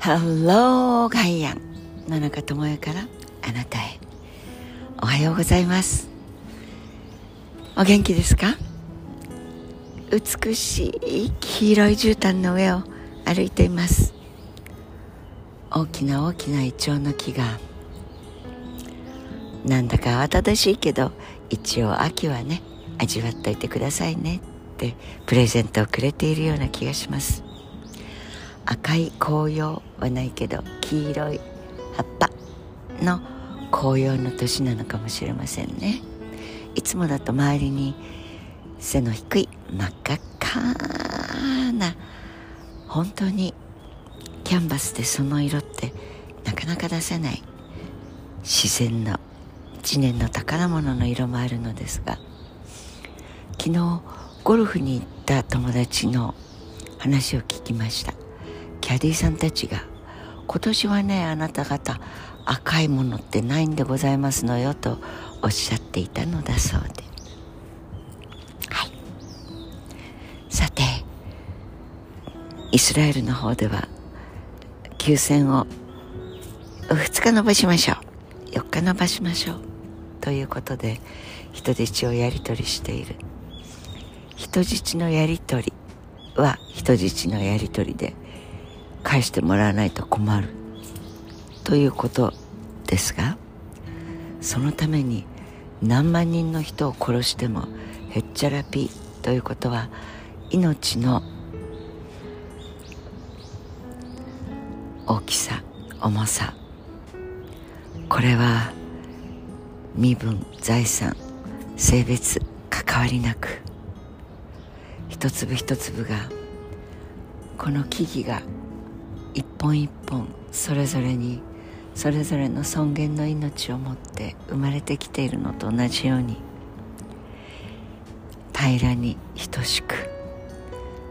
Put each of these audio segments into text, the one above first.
ハローガイアン野中智也からあなたへ。おはようございます。お元気ですか？美しい黄色い絨毯の上を歩いています。大きな大きなイチョウの木がなんだか慌ただしいけど一応秋はね味わっといてくださいねってプレゼントをくれているような気がします。赤い紅葉はないけど黄色い葉っぱの紅葉の年なのかもしれませんね。いつもだと周りに背の低い真っ赤っかな本当にキャンバスでその色ってなかなか出せない自然の一年の宝物の色もあるのですが昨日ゴルフに行った友達の話を聞きました。キャディーさんたちが今年はねあなた方赤いものってないんでございますのよとおっしゃっていたのだそうで。はい。さてイスラエルの方では休戦を2日延ばしましょう。4日延ばしましょうということで人質をやり取りしている。人質のやり取りは人質のやり取りで返してもらわないと困るということですがそのために何万人の人を殺してもへっちゃらぴということは命の大きさ重さ。これは身分財産性別関わりなく一粒一粒がこの木々が一本一本それぞれにそれぞれの尊厳の命を持って生まれてきているのと同じように平らに等しく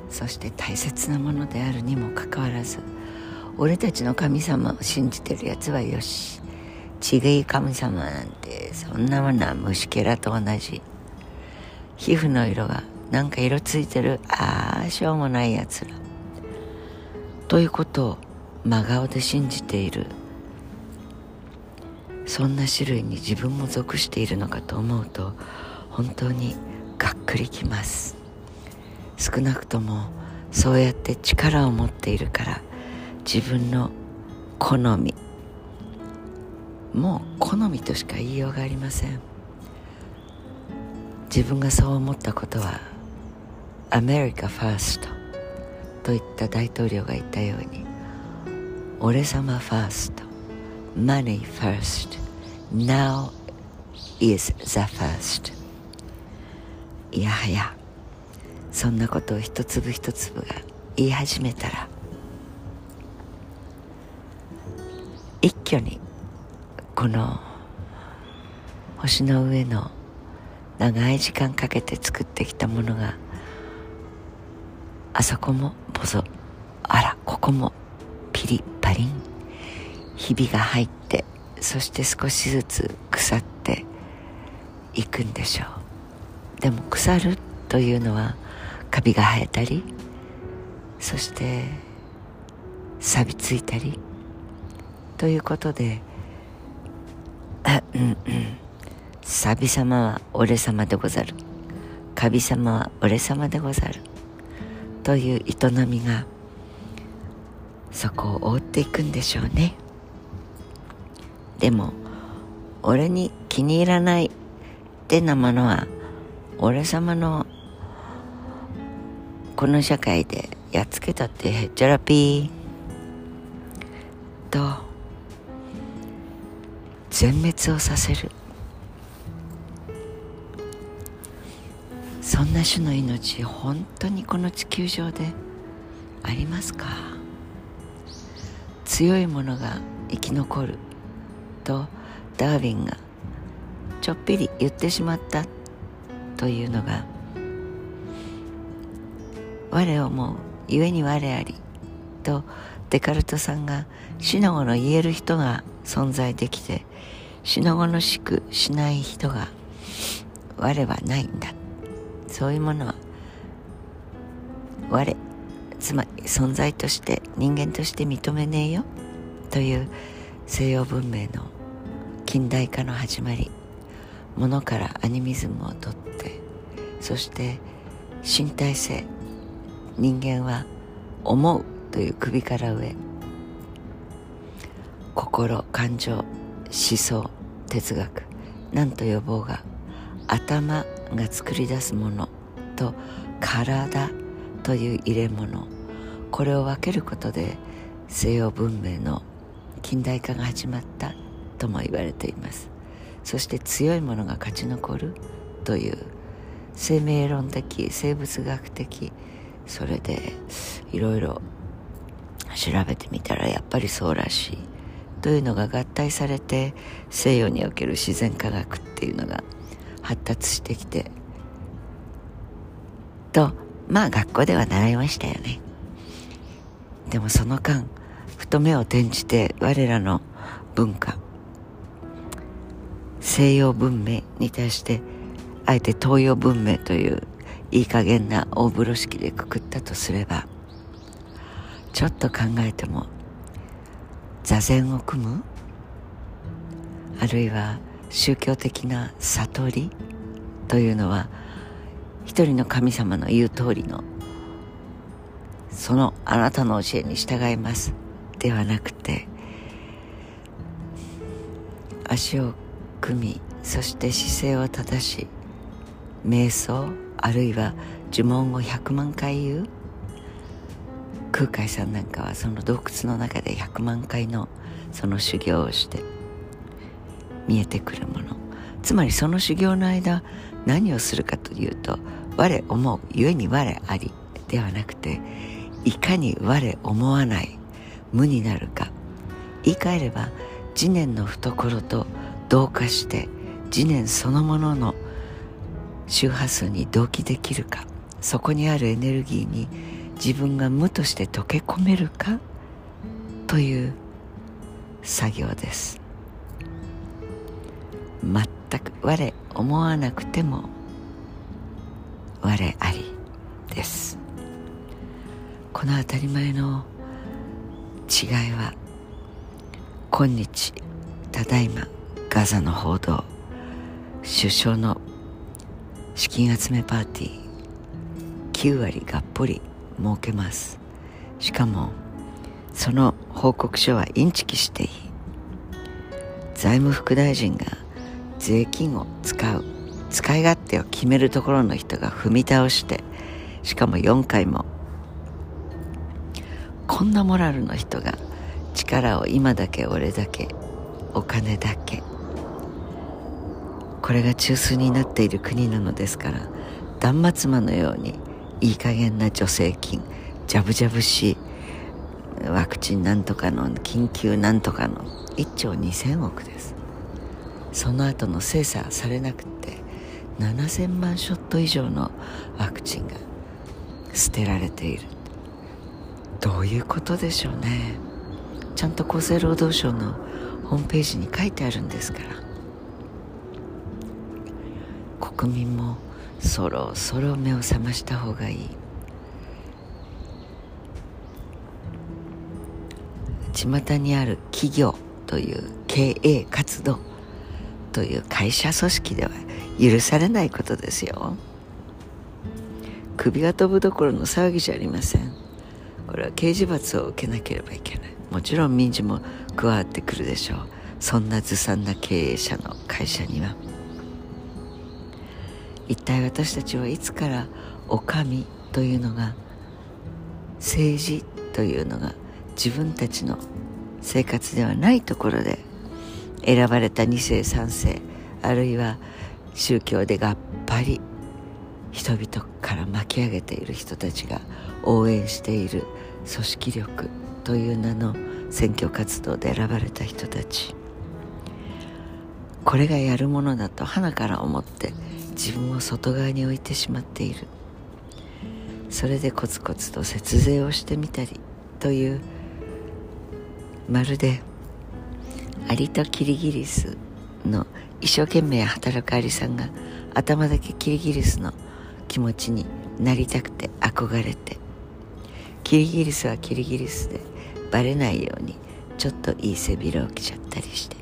そして大切なものであるにもかかわらず俺たちの神様を信じてるやつはよしちい神様なんてそんなものは虫けらと同じ皮膚の色がなんか色ついてるああしょうもないやつら。ということを真顔で信じている。そんな種類に自分も属しているのかと思うと本当にがっくりきます。少なくともそうやって力を持っているから自分の好みもう好みとしか言いようがありません。自分がそう思ったことはアメリカファーストといった大統領が言ったように俺様ファースト money first now is the first. いやはやそんなことを一粒一粒が言い始めたら一挙にこの星の上の長い時間かけて作ってきたものがあそこもボゾあらここもピリパリン。ひびが入ってそして少しずつ腐っていくんでしょう。でも腐るというのはカビが生えたりそして錆びついたりということでうんうん錆様は俺様でござる。カビ様は俺様でござる。という営みがそこを覆っていくんでしょうね。でも俺に気に入らないってなものは俺様のこの社会でやっつけたってへっちゃらぴーと全滅をさせる。そんな種の命本当にこの地球上でありますか？強いものが生き残るとダーウィンがちょっぴり言ってしまったというのが我をもう故に我ありとデカルトさんが死の後の言える人が存在できて死の後のしくしない人が我はないんだそういうものは我つまり存在として人間として認めねえよという西洋文明の近代化の始まりものからアニミズムをとってそして身体性人間は思うという首から上心感情思想哲学何と呼ぼうが頭が作り出すものと体という入れ物。これを分けることで西洋文明の近代化が始まったとも言われています。そして強いものが勝ち残るという。生命論的生物学的。それでいろいろ調べてみたらやっぱりそうらしい。というのが合体されて西洋における自然科学っていうのが発達してきて。とまあ学校では習いましたよね。でもその間ふと目を転じて我らの文化西洋文明に対してあえて東洋文明といういい加減な大風呂敷でくくったとすればちょっと考えても座禅を組む？あるいは宗教的な悟りというのは一人の神様の言う通りのそのあなたの教えに従いますではなくて足を組みそして姿勢を正し瞑想あるいは呪文を100万回言う。空海さんなんかはその洞窟の中で100万回のその修行をして見えてくるもの。つまりその修行の間何をするかというと我思う故に我ありではなくていかに我思わない無になるか。言い換えれば次年の懐と同化して次年そのものの周波数に同期できるか。そこにあるエネルギーに自分が無として溶け込めるかという作業です。全く我思わなくても我ありです。この当たり前の違いは今日ただいまガザの報道首相の資金集めパーティー9割がっぽり設けます。しかもその報告書はインチキしていい。財務副大臣が税金を使う。使い勝手を決めるところの人が踏み倒してしかも4回もこんなモラルの人が力を今だけ俺だけお金だけこれが中枢になっている国なのですから断末魔のようにいい加減な助成金ジャブジャブしワクチンなんとかの緊急なんとかの1兆2000億です。その後の精査されなくて7000万ショット以上のワクチンが捨てられている。どういうことでしょうね。ちゃんと厚生労働省のホームページに書いてあるんですから。国民もそろそろ目を覚ました方がいい。巷にある企業という経営活動という会社組織では許されないことですよ。首が飛ぶどころの騒ぎじゃありません。これは刑事罰を受けなければいけない。もちろん民事も加わってくるでしょう。そんなずさんな経営者の会社には。一体私たちはいつからお上というのが政治というのが自分たちの生活ではないところで選ばれた2世3世あるいは宗教でがっぱり人々から巻き上げている人たちが応援している組織力という名の選挙活動で選ばれた人たち。これがやるものだと花から思って自分を外側に置いてしまっている。それでコツコツと節税をしてみたりというまるでアリとキリギリスの一生懸命働くアリさんが頭だけキリギリスの気持ちになりたくて憧れてキリギリスはキリギリスでバレないようにちょっといい背広を着ちゃったりして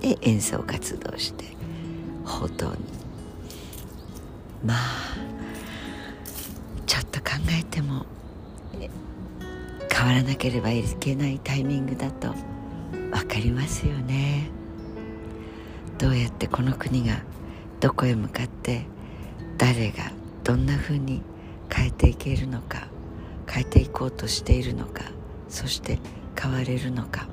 で演奏活動して報道にまあちょっと考えても変わらなければいけないタイミングだと分かりますよね。どうやってこの国がどこへ向かって誰がどんなふうに変えていけるのか変えていこうとしているのかそして変われるのか。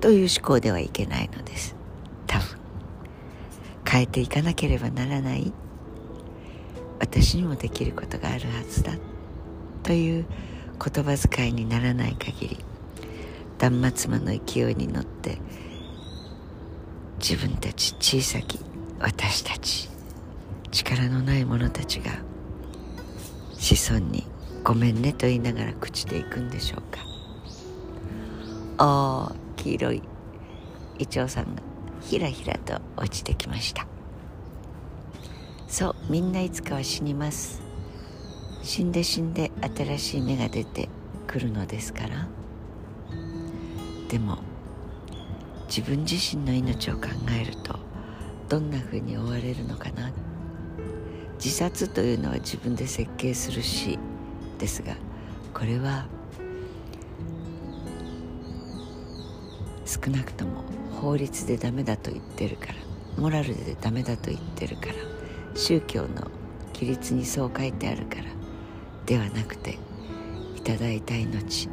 という思考ではいけないのです。多分。変えていかなければならない。私にもできることがあるはずだ。という言葉遣いにならない限り断末魔の勢いに乗って自分たち小さき私たち力のない者たちが子孫に「ごめんね」と言いながら朽ちていくんでしょうか。ああ黄色いイチョウさんがひらひらと落ちてきました。そうみんないつかは死にます。死んで死んで新しい芽が出てくるのですから。でも自分自身の命を考えるとどんなふうに終われるのかな。自殺というのは自分で設計する死ですがこれは少なくとも法律でダメだと言ってるからモラルでダメだと言ってるから宗教の規律にそう書いてあるからではなくていただいた命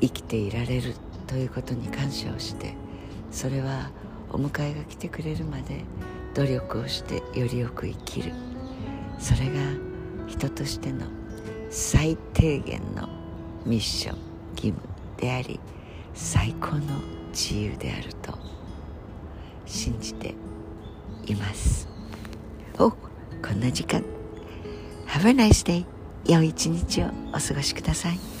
生きていられるということに感謝をしてそれはお迎えが来てくれるまで努力をしてよりよく生きる。それが人としての最低限のミッション義務であり最高の自由であると信じています。おこんな時間。Have a nice day 良い一日をお過ごしください。